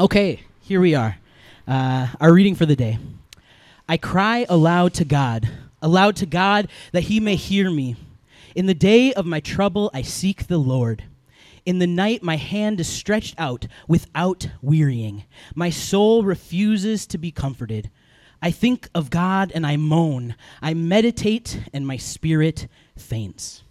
Okay, here we are. Uh, our reading for the day. I cry aloud to God, aloud to God that he may hear me. In the day of my trouble, I seek the Lord. In the night, my hand is stretched out without wearying. My soul refuses to be comforted. I think of God and I moan. I meditate and my spirit faints.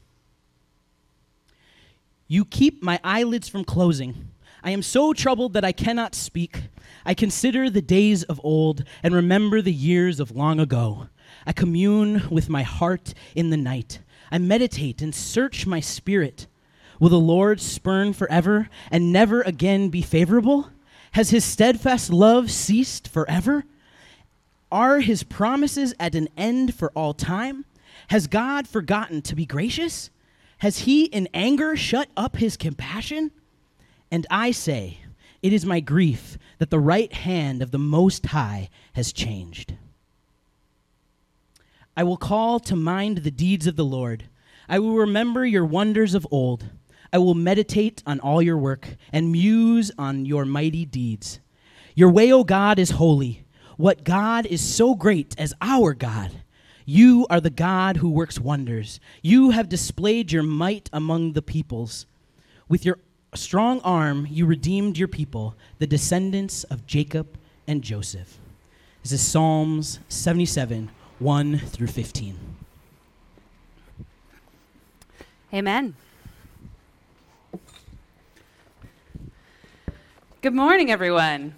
You keep my eyelids from closing. I am so troubled that I cannot speak. I consider the days of old and remember the years of long ago. I commune with my heart in the night. I meditate and search my spirit. Will the Lord spurn forever and never again be favorable? Has his steadfast love ceased forever? Are his promises at an end for all time? Has God forgotten to be gracious? Has he in anger shut up his compassion? And I say, it is my grief that the right hand of the Most High has changed. I will call to mind the deeds of the Lord. I will remember your wonders of old. I will meditate on all your work and muse on your mighty deeds. Your way, O God, is holy. What God is so great as our God? You are the God who works wonders. You have displayed your might among the peoples. With your strong arm, you redeemed your people, the descendants of Jacob and Joseph. This is Psalms 77, 1 through 15. Amen. Good morning, everyone.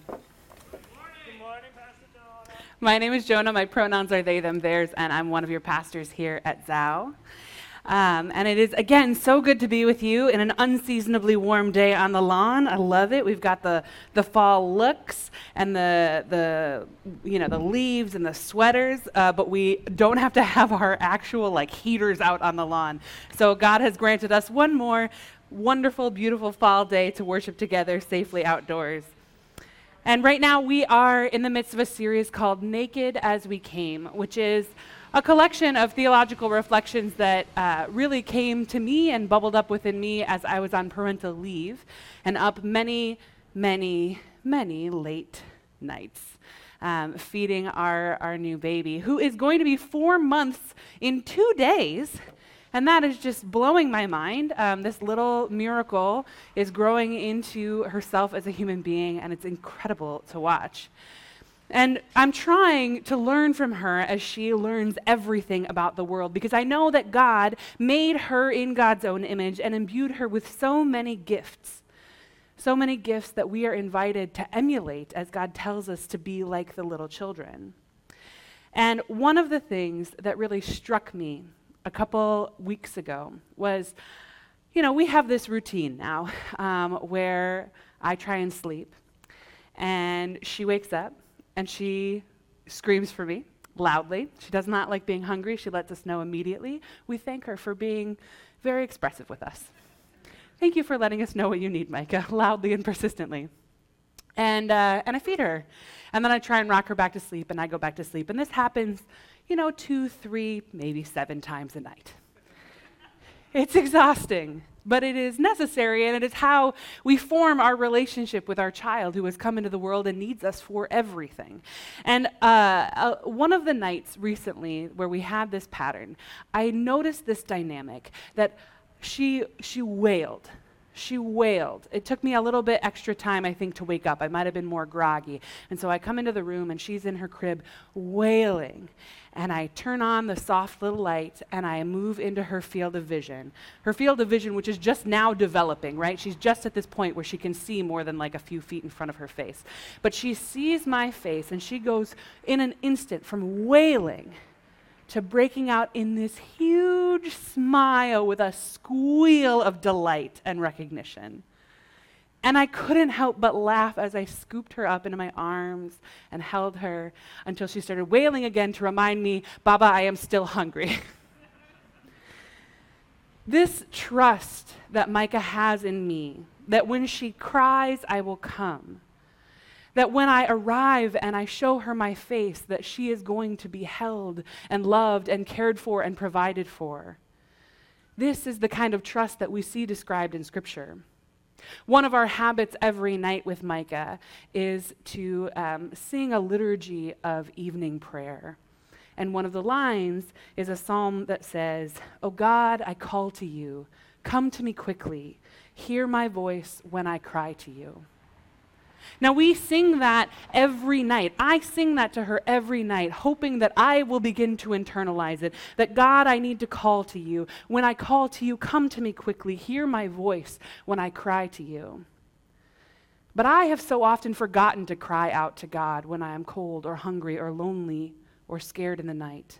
My name is Jonah. My pronouns are they, them, theirs, and I'm one of your pastors here at Zao. Um, and it is, again, so good to be with you in an unseasonably warm day on the lawn. I love it. We've got the, the fall looks and the, the, you know, the leaves and the sweaters, uh, but we don't have to have our actual, like, heaters out on the lawn. So God has granted us one more wonderful, beautiful fall day to worship together safely outdoors. And right now, we are in the midst of a series called Naked as We Came, which is a collection of theological reflections that uh, really came to me and bubbled up within me as I was on parental leave and up many, many, many late nights. Um, feeding our, our new baby, who is going to be four months in two days. And that is just blowing my mind. Um, this little miracle is growing into herself as a human being, and it's incredible to watch. And I'm trying to learn from her as she learns everything about the world because I know that God made her in God's own image and imbued her with so many gifts. So many gifts that we are invited to emulate as God tells us to be like the little children. And one of the things that really struck me a couple weeks ago was you know, we have this routine now um, where I try and sleep, and she wakes up and she screams for me loudly. She does not like being hungry. She lets us know immediately. We thank her for being very expressive with us. Thank you for letting us know what you need, Micah, loudly and persistently. And, uh, and I feed her. And then I try and rock her back to sleep, and I go back to sleep. And this happens you know, two, three, maybe seven times a night. It's exhausting, but it is necessary, and it is how we form our relationship with our child who has come into the world and needs us for everything. And uh, uh, one of the nights recently where we had this pattern, I noticed this dynamic that she, she wailed she wailed. It took me a little bit extra time, I think, to wake up. I might have been more groggy. And so I come into the room and she's in her crib wailing. And I turn on the soft little light and I move into her field of vision. Her field of vision, which is just now developing, right? She's just at this point where she can see more than like a few feet in front of her face. But she sees my face and she goes in an instant from wailing to breaking out in this huge smile with a squeal of delight and recognition. And I couldn't help but laugh as I scooped her up into my arms and held her until she started wailing again to remind me, Baba, I am still hungry. this trust that Micah has in me, that when she cries, I will come, that when I arrive and I show her my face, that she is going to be held and loved and cared for and provided for. This is the kind of trust that we see described in Scripture. One of our habits every night with Micah is to um, sing a liturgy of evening prayer. And one of the lines is a psalm that says, O God, I call to you. Come to me quickly. Hear my voice when I cry to you. Now, we sing that every night. I sing that to her every night, hoping that I will begin to internalize it. That God, I need to call to you. When I call to you, come to me quickly. Hear my voice when I cry to you. But I have so often forgotten to cry out to God when I am cold or hungry or lonely or scared in the night.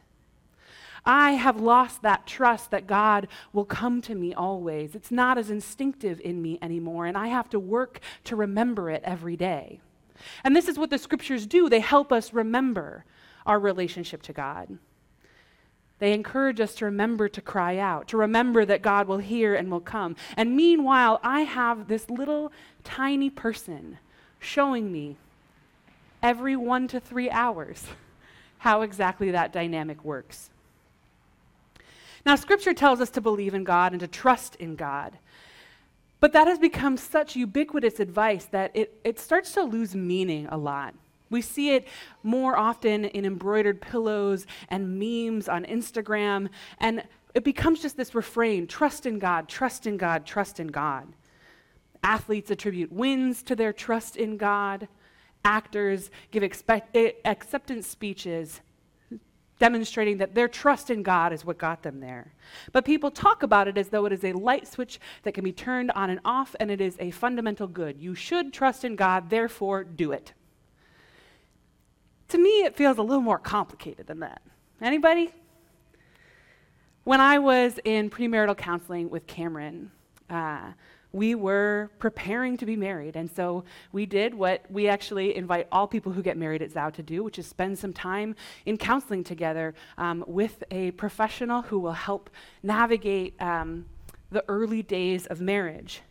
I have lost that trust that God will come to me always. It's not as instinctive in me anymore, and I have to work to remember it every day. And this is what the scriptures do they help us remember our relationship to God. They encourage us to remember to cry out, to remember that God will hear and will come. And meanwhile, I have this little tiny person showing me every one to three hours how exactly that dynamic works. Now, Scripture tells us to believe in God and to trust in God. But that has become such ubiquitous advice that it, it starts to lose meaning a lot. We see it more often in embroidered pillows and memes on Instagram, and it becomes just this refrain trust in God, trust in God, trust in God. Athletes attribute wins to their trust in God. Actors give expect, eh, acceptance speeches demonstrating that their trust in God is what got them there. But people talk about it as though it is a light switch that can be turned on and off, and it is a fundamental good. You should trust in God, therefore do it. To me, it feels a little more complicated than that. Anybody? When I was in premarital counseling with Cameron, uh, we were preparing to be married. And so we did what we actually invite all people who get married at Zao to do, which is spend some time in counseling together um, with a professional who will help navigate um, the early days of marriage.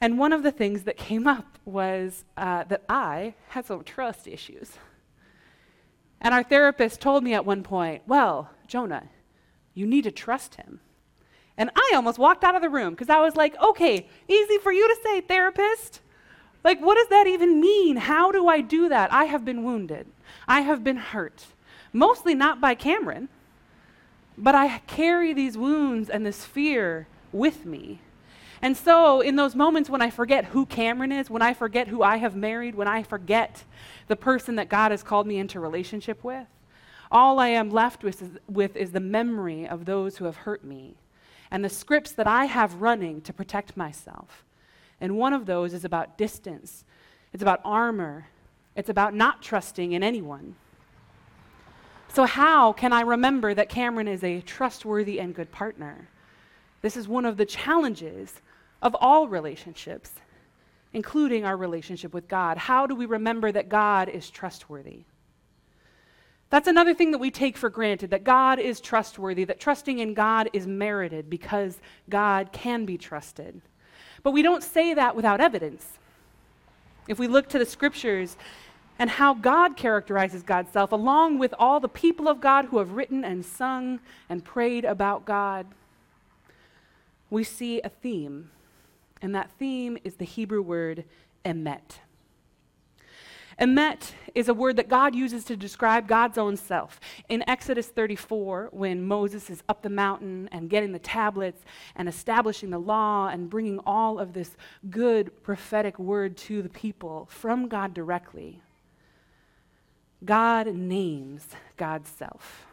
And one of the things that came up was uh, that I had some trust issues. And our therapist told me at one point, Well, Jonah, you need to trust him. And I almost walked out of the room because I was like, okay, easy for you to say, therapist. Like, what does that even mean? How do I do that? I have been wounded. I have been hurt. Mostly not by Cameron, but I carry these wounds and this fear with me. And so, in those moments when I forget who Cameron is, when I forget who I have married, when I forget the person that God has called me into relationship with, all I am left with is, with is the memory of those who have hurt me and the scripts that I have running to protect myself. And one of those is about distance, it's about armor, it's about not trusting in anyone. So, how can I remember that Cameron is a trustworthy and good partner? This is one of the challenges of all relationships, including our relationship with God. How do we remember that God is trustworthy? That's another thing that we take for granted that God is trustworthy, that trusting in God is merited because God can be trusted. But we don't say that without evidence. If we look to the scriptures and how God characterizes God's self, along with all the people of God who have written and sung and prayed about God, we see a theme. And that theme is the Hebrew word emet. Emet is a word that God uses to describe God's own self. In Exodus 34, when Moses is up the mountain and getting the tablets and establishing the law and bringing all of this good prophetic word to the people from God directly, God names God's self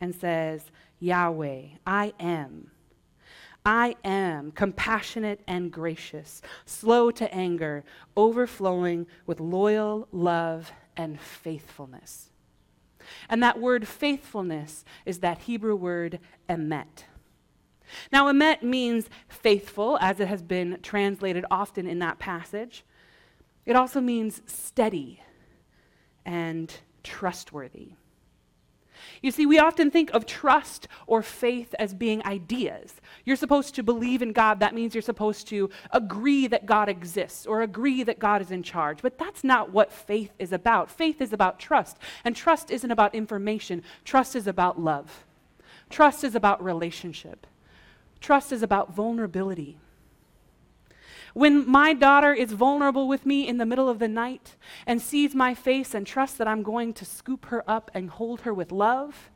and says, Yahweh, I am I am compassionate and gracious, slow to anger, overflowing with loyal love and faithfulness. And that word faithfulness is that Hebrew word emet. Now, emet means faithful, as it has been translated often in that passage. It also means steady and trustworthy. You see, we often think of trust or faith as being ideas. You're supposed to believe in God. That means you're supposed to agree that God exists or agree that God is in charge. But that's not what faith is about. Faith is about trust. And trust isn't about information, trust is about love. Trust is about relationship. Trust is about vulnerability. When my daughter is vulnerable with me in the middle of the night and sees my face and trusts that I'm going to scoop her up and hold her with love,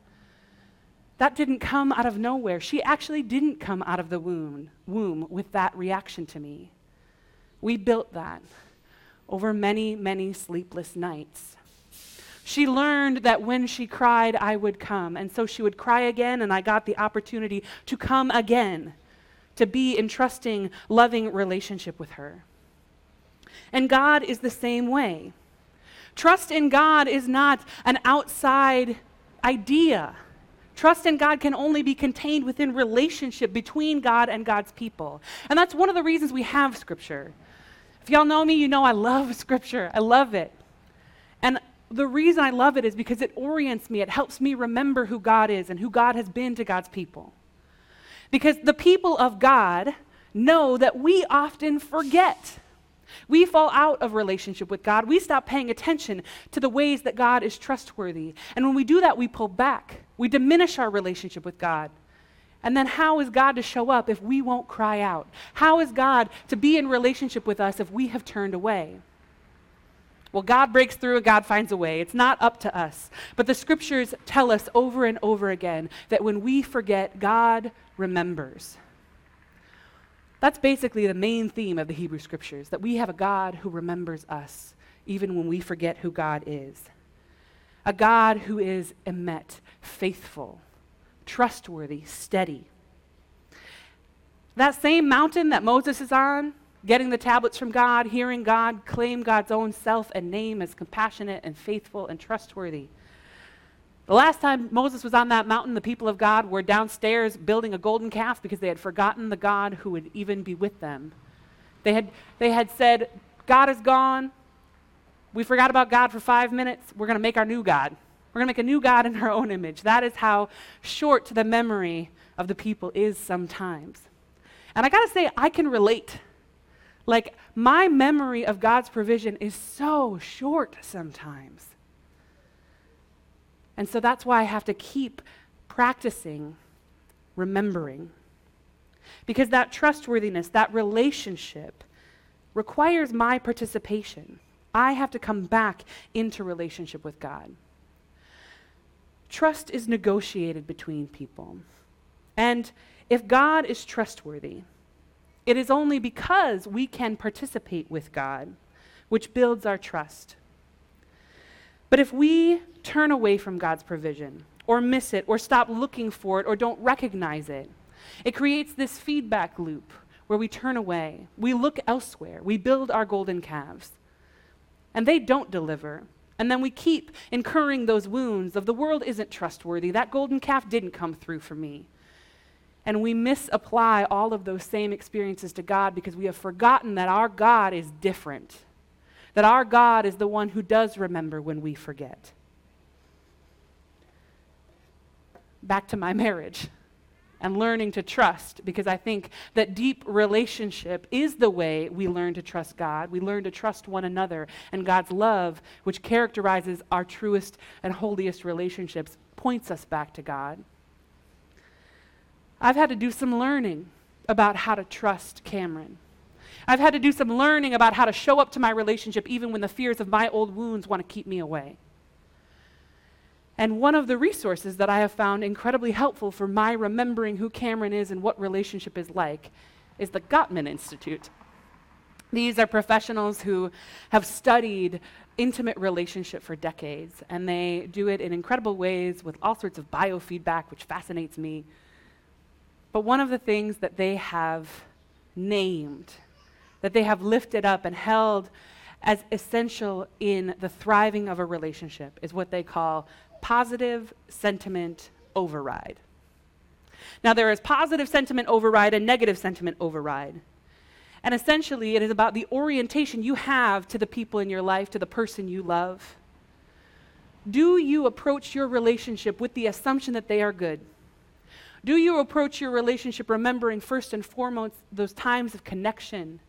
that didn't come out of nowhere. She actually didn't come out of the womb, womb with that reaction to me. We built that over many, many sleepless nights. She learned that when she cried, I would come. And so she would cry again, and I got the opportunity to come again, to be in trusting, loving relationship with her. And God is the same way. Trust in God is not an outside idea. Trust in God can only be contained within relationship between God and God's people. And that's one of the reasons we have Scripture. If y'all know me, you know I love Scripture. I love it. And the reason I love it is because it orients me, it helps me remember who God is and who God has been to God's people. Because the people of God know that we often forget. We fall out of relationship with God. We stop paying attention to the ways that God is trustworthy. And when we do that, we pull back. We diminish our relationship with God. And then, how is God to show up if we won't cry out? How is God to be in relationship with us if we have turned away? Well, God breaks through and God finds a way. It's not up to us. But the scriptures tell us over and over again that when we forget, God remembers. That's basically the main theme of the Hebrew scriptures that we have a God who remembers us, even when we forget who God is. A God who is emet, faithful, trustworthy, steady. That same mountain that Moses is on, getting the tablets from God, hearing God claim God's own self and name as compassionate and faithful and trustworthy. The last time Moses was on that mountain, the people of God were downstairs building a golden calf because they had forgotten the God who would even be with them. They had, they had said, God is gone. We forgot about God for five minutes. We're going to make our new God. We're going to make a new God in our own image. That is how short the memory of the people is sometimes. And I got to say, I can relate. Like, my memory of God's provision is so short sometimes. And so that's why I have to keep practicing remembering. Because that trustworthiness, that relationship, requires my participation. I have to come back into relationship with God. Trust is negotiated between people. And if God is trustworthy, it is only because we can participate with God, which builds our trust. But if we turn away from God's provision, or miss it, or stop looking for it, or don't recognize it, it creates this feedback loop where we turn away, we look elsewhere, we build our golden calves, and they don't deliver. And then we keep incurring those wounds of the world isn't trustworthy. That golden calf didn't come through for me. And we misapply all of those same experiences to God because we have forgotten that our God is different, that our God is the one who does remember when we forget. Back to my marriage and learning to trust because I think that deep relationship is the way we learn to trust God. We learn to trust one another, and God's love, which characterizes our truest and holiest relationships, points us back to God. I've had to do some learning about how to trust Cameron. I've had to do some learning about how to show up to my relationship even when the fears of my old wounds want to keep me away. And one of the resources that I have found incredibly helpful for my remembering who Cameron is and what relationship is like is the Gottman Institute. These are professionals who have studied intimate relationship for decades, and they do it in incredible ways with all sorts of biofeedback, which fascinates me. But one of the things that they have named, that they have lifted up and held as essential in the thriving of a relationship, is what they call positive sentiment override. Now, there is positive sentiment override and negative sentiment override. And essentially, it is about the orientation you have to the people in your life, to the person you love. Do you approach your relationship with the assumption that they are good? Do you approach your relationship remembering first and foremost those times of connection,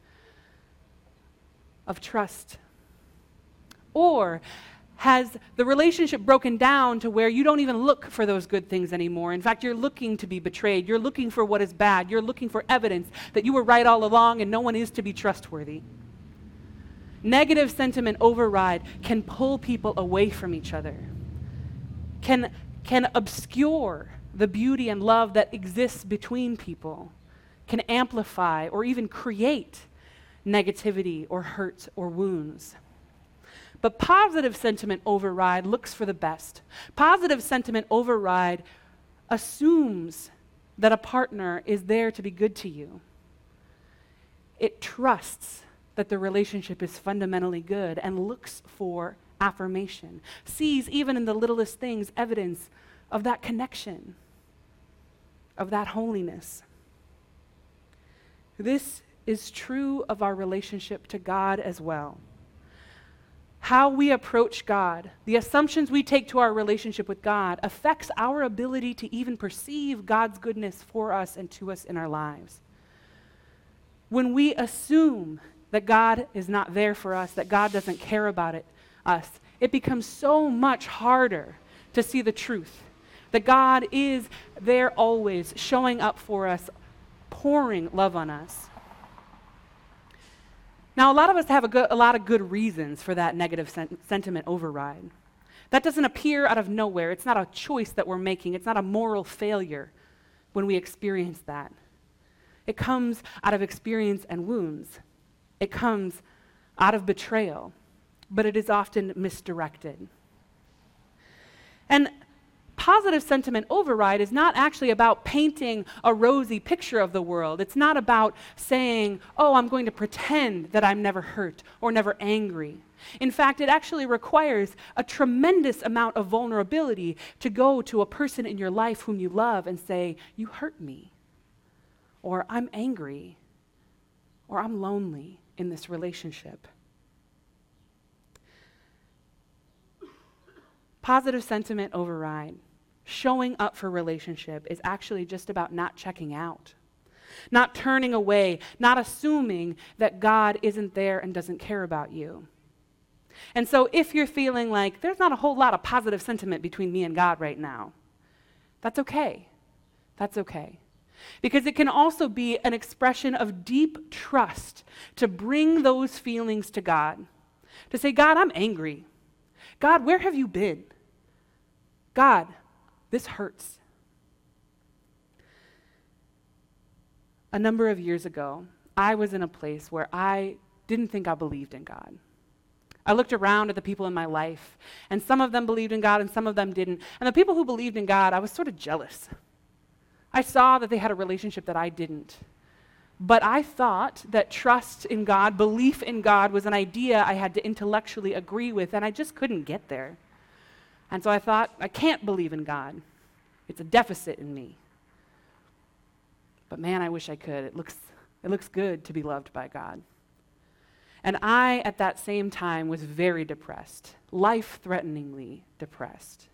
of trust? Or has the relationship broken down to where you don't even look for those good things anymore. In fact, you're looking to be betrayed. You're looking for what is bad. You're looking for evidence that you were right all along and no one is to be trustworthy. Negative sentiment override can pull people away from each other, can, can obscure the beauty and love that exists between people, can amplify or even create negativity or hurt or wounds. But positive sentiment override looks for the best. Positive sentiment override assumes that a partner is there to be good to you. It trusts that the relationship is fundamentally good and looks for affirmation, sees even in the littlest things evidence of that connection, of that holiness. This is true of our relationship to God as well how we approach God, the assumptions we take to our relationship with God, affects our ability to even perceive God's goodness for us and to us in our lives. When we assume that God is not there for us, that God doesn't care about it, us, it becomes so much harder to see the truth. That God is there always, showing up for us, pouring love on us. Now, a lot of us have a, good, a lot of good reasons for that negative sen- sentiment override. That doesn't appear out of nowhere. It's not a choice that we're making, it's not a moral failure when we experience that. It comes out of experience and wounds, it comes out of betrayal, but it is often misdirected. And positive sentiment override is not actually about painting a rosy picture of the world. It's not about saying, oh, I'm going to pretend that I'm never hurt or never angry. In fact, it actually requires a tremendous amount of vulnerability to go to a person in your life whom you love and say, You hurt me, or I'm angry, or I'm lonely in this relationship. Positive sentiment override showing up for relationship is actually just about not checking out, not turning away, not assuming that God isn't there and doesn't care about you. And so, if you're feeling like there's not a whole lot of positive sentiment between me and God right now, that's okay. That's okay. Because it can also be an expression of deep trust to bring those feelings to God. To say, God, I'm angry. God, where have you been? God, this hurts. A number of years ago, I was in a place where I didn't think I believed in God. I looked around at the people in my life, and some of them believed in God and some of them didn't. And the people who believed in God, I was sort of jealous. I saw that they had a relationship that I didn't. But I thought that trust in God, belief in God, was an idea I had to intellectually agree with, and I just couldn't get there. And so I thought, I can't believe in God. It's a deficit in me. But man, I wish I could. It looks, it looks good to be loved by God. And I, at that same time, was very depressed, life threateningly depressed.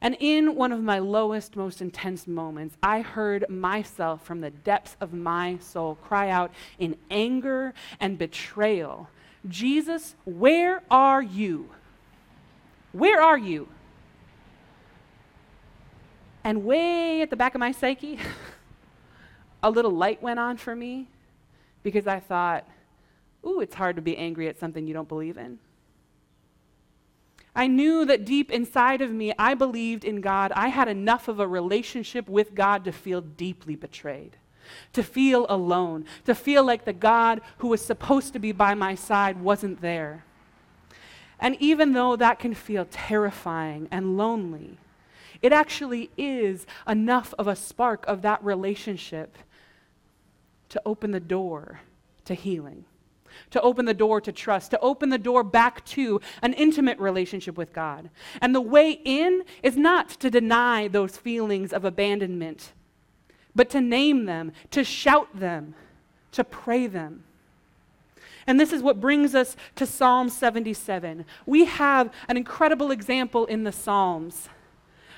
And in one of my lowest, most intense moments, I heard myself from the depths of my soul cry out in anger and betrayal Jesus, where are you? Where are you? And way at the back of my psyche, a little light went on for me because I thought, ooh, it's hard to be angry at something you don't believe in. I knew that deep inside of me, I believed in God. I had enough of a relationship with God to feel deeply betrayed, to feel alone, to feel like the God who was supposed to be by my side wasn't there. And even though that can feel terrifying and lonely, it actually is enough of a spark of that relationship to open the door to healing, to open the door to trust, to open the door back to an intimate relationship with God. And the way in is not to deny those feelings of abandonment, but to name them, to shout them, to pray them. And this is what brings us to Psalm 77. We have an incredible example in the Psalms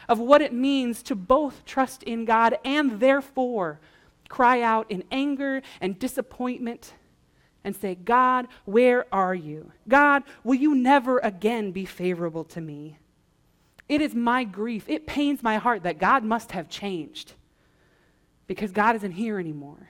of what it means to both trust in God and therefore cry out in anger and disappointment and say, God, where are you? God, will you never again be favorable to me? It is my grief. It pains my heart that God must have changed because God isn't here anymore.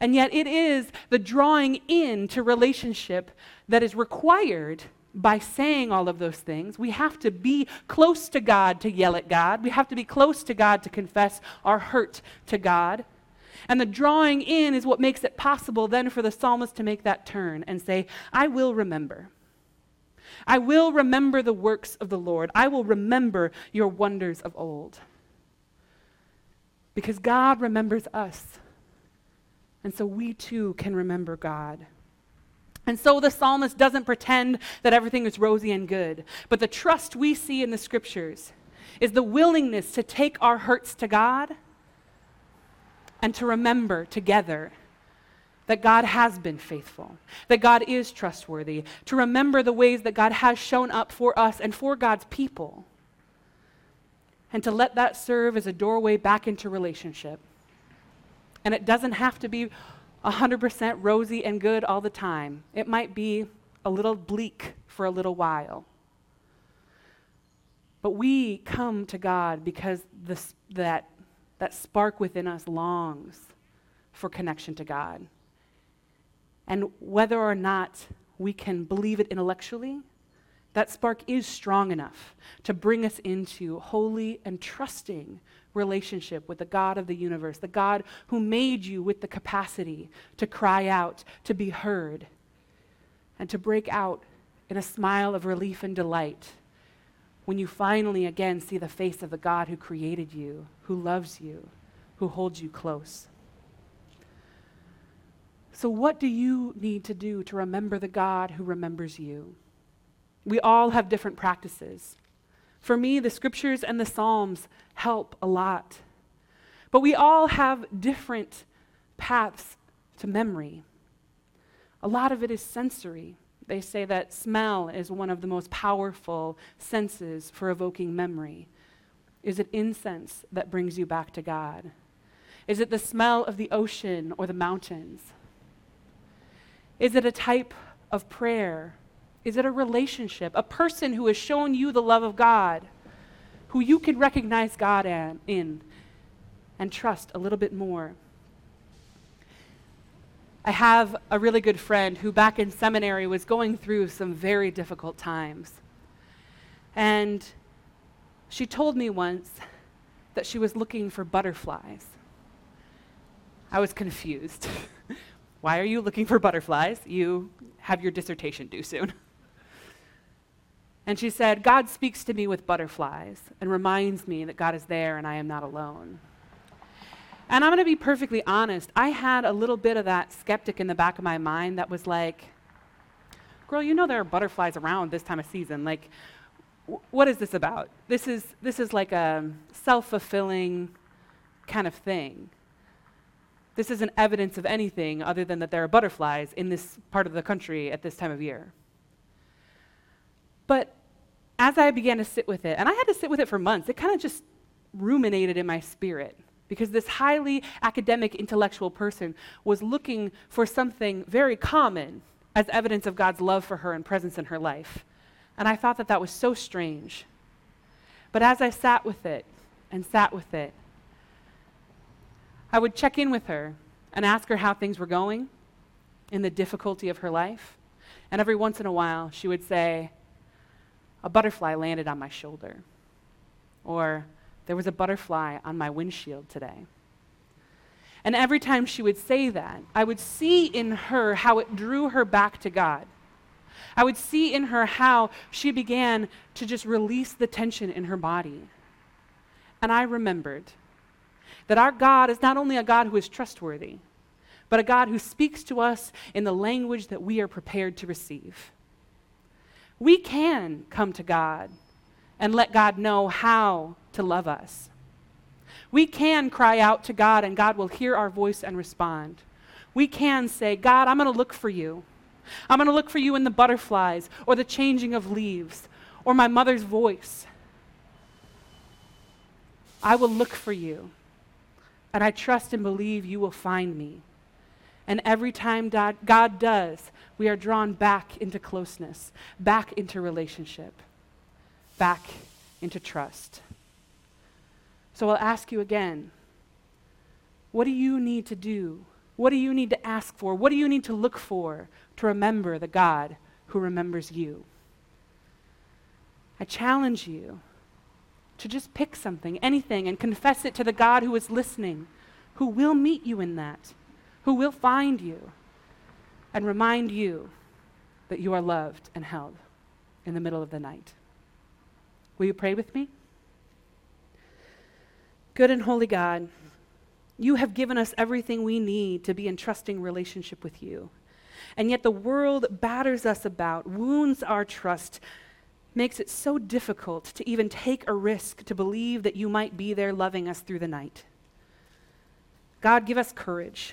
And yet, it is the drawing in to relationship that is required by saying all of those things. We have to be close to God to yell at God. We have to be close to God to confess our hurt to God. And the drawing in is what makes it possible then for the psalmist to make that turn and say, I will remember. I will remember the works of the Lord. I will remember your wonders of old. Because God remembers us. And so we too can remember God. And so the psalmist doesn't pretend that everything is rosy and good, but the trust we see in the scriptures is the willingness to take our hurts to God and to remember together that God has been faithful, that God is trustworthy, to remember the ways that God has shown up for us and for God's people, and to let that serve as a doorway back into relationship. And it doesn't have to be 100% rosy and good all the time, it might be a little bleak for a little while. But we come to God because that, that spark within us longs for connection to God. And whether or not we can believe it intellectually, that spark is strong enough to bring us into holy and trusting relationship with the God of the universe, the God who made you with the capacity to cry out, to be heard, and to break out in a smile of relief and delight when you finally again see the face of the God who created you, who loves you, who holds you close. So, what do you need to do to remember the God who remembers you? We all have different practices. For me, the scriptures and the Psalms help a lot. But we all have different paths to memory. A lot of it is sensory. They say that smell is one of the most powerful senses for evoking memory. Is it incense that brings you back to God? Is it the smell of the ocean or the mountains? Is it a type of prayer? Is it a relationship? A person who has shown you the love of God, who you can recognize God in and trust a little bit more? I have a really good friend who, back in seminary, was going through some very difficult times. And she told me once that she was looking for butterflies. I was confused. Why are you looking for butterflies? You have your dissertation due soon. And she said, God speaks to me with butterflies and reminds me that God is there and I am not alone. And I'm going to be perfectly honest. I had a little bit of that skeptic in the back of my mind that was like, girl, you know there are butterflies around this time of season. Like, what is this about? This is, this is like a self fulfilling kind of thing. This isn't evidence of anything other than that there are butterflies in this part of the country at this time of year. But as I began to sit with it, and I had to sit with it for months, it kind of just ruminated in my spirit because this highly academic, intellectual person was looking for something very common as evidence of God's love for her and presence in her life. And I thought that that was so strange. But as I sat with it and sat with it, I would check in with her and ask her how things were going in the difficulty of her life. And every once in a while, she would say, A butterfly landed on my shoulder. Or, There was a butterfly on my windshield today. And every time she would say that, I would see in her how it drew her back to God. I would see in her how she began to just release the tension in her body. And I remembered that our God is not only a God who is trustworthy, but a God who speaks to us in the language that we are prepared to receive. We can come to God and let God know how to love us. We can cry out to God and God will hear our voice and respond. We can say, God, I'm going to look for you. I'm going to look for you in the butterflies or the changing of leaves or my mother's voice. I will look for you and I trust and believe you will find me. And every time God does, we are drawn back into closeness, back into relationship, back into trust. So I'll ask you again what do you need to do? What do you need to ask for? What do you need to look for to remember the God who remembers you? I challenge you to just pick something, anything, and confess it to the God who is listening, who will meet you in that, who will find you and remind you that you are loved and held in the middle of the night. Will you pray with me? Good and holy God, you have given us everything we need to be in trusting relationship with you. And yet the world batters us about, wounds our trust, makes it so difficult to even take a risk to believe that you might be there loving us through the night. God, give us courage.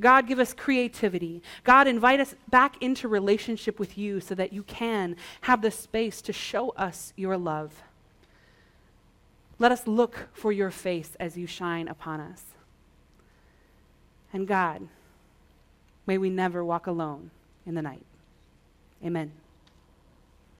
God, give us creativity. God, invite us back into relationship with you so that you can have the space to show us your love. Let us look for your face as you shine upon us. And God, may we never walk alone in the night. Amen.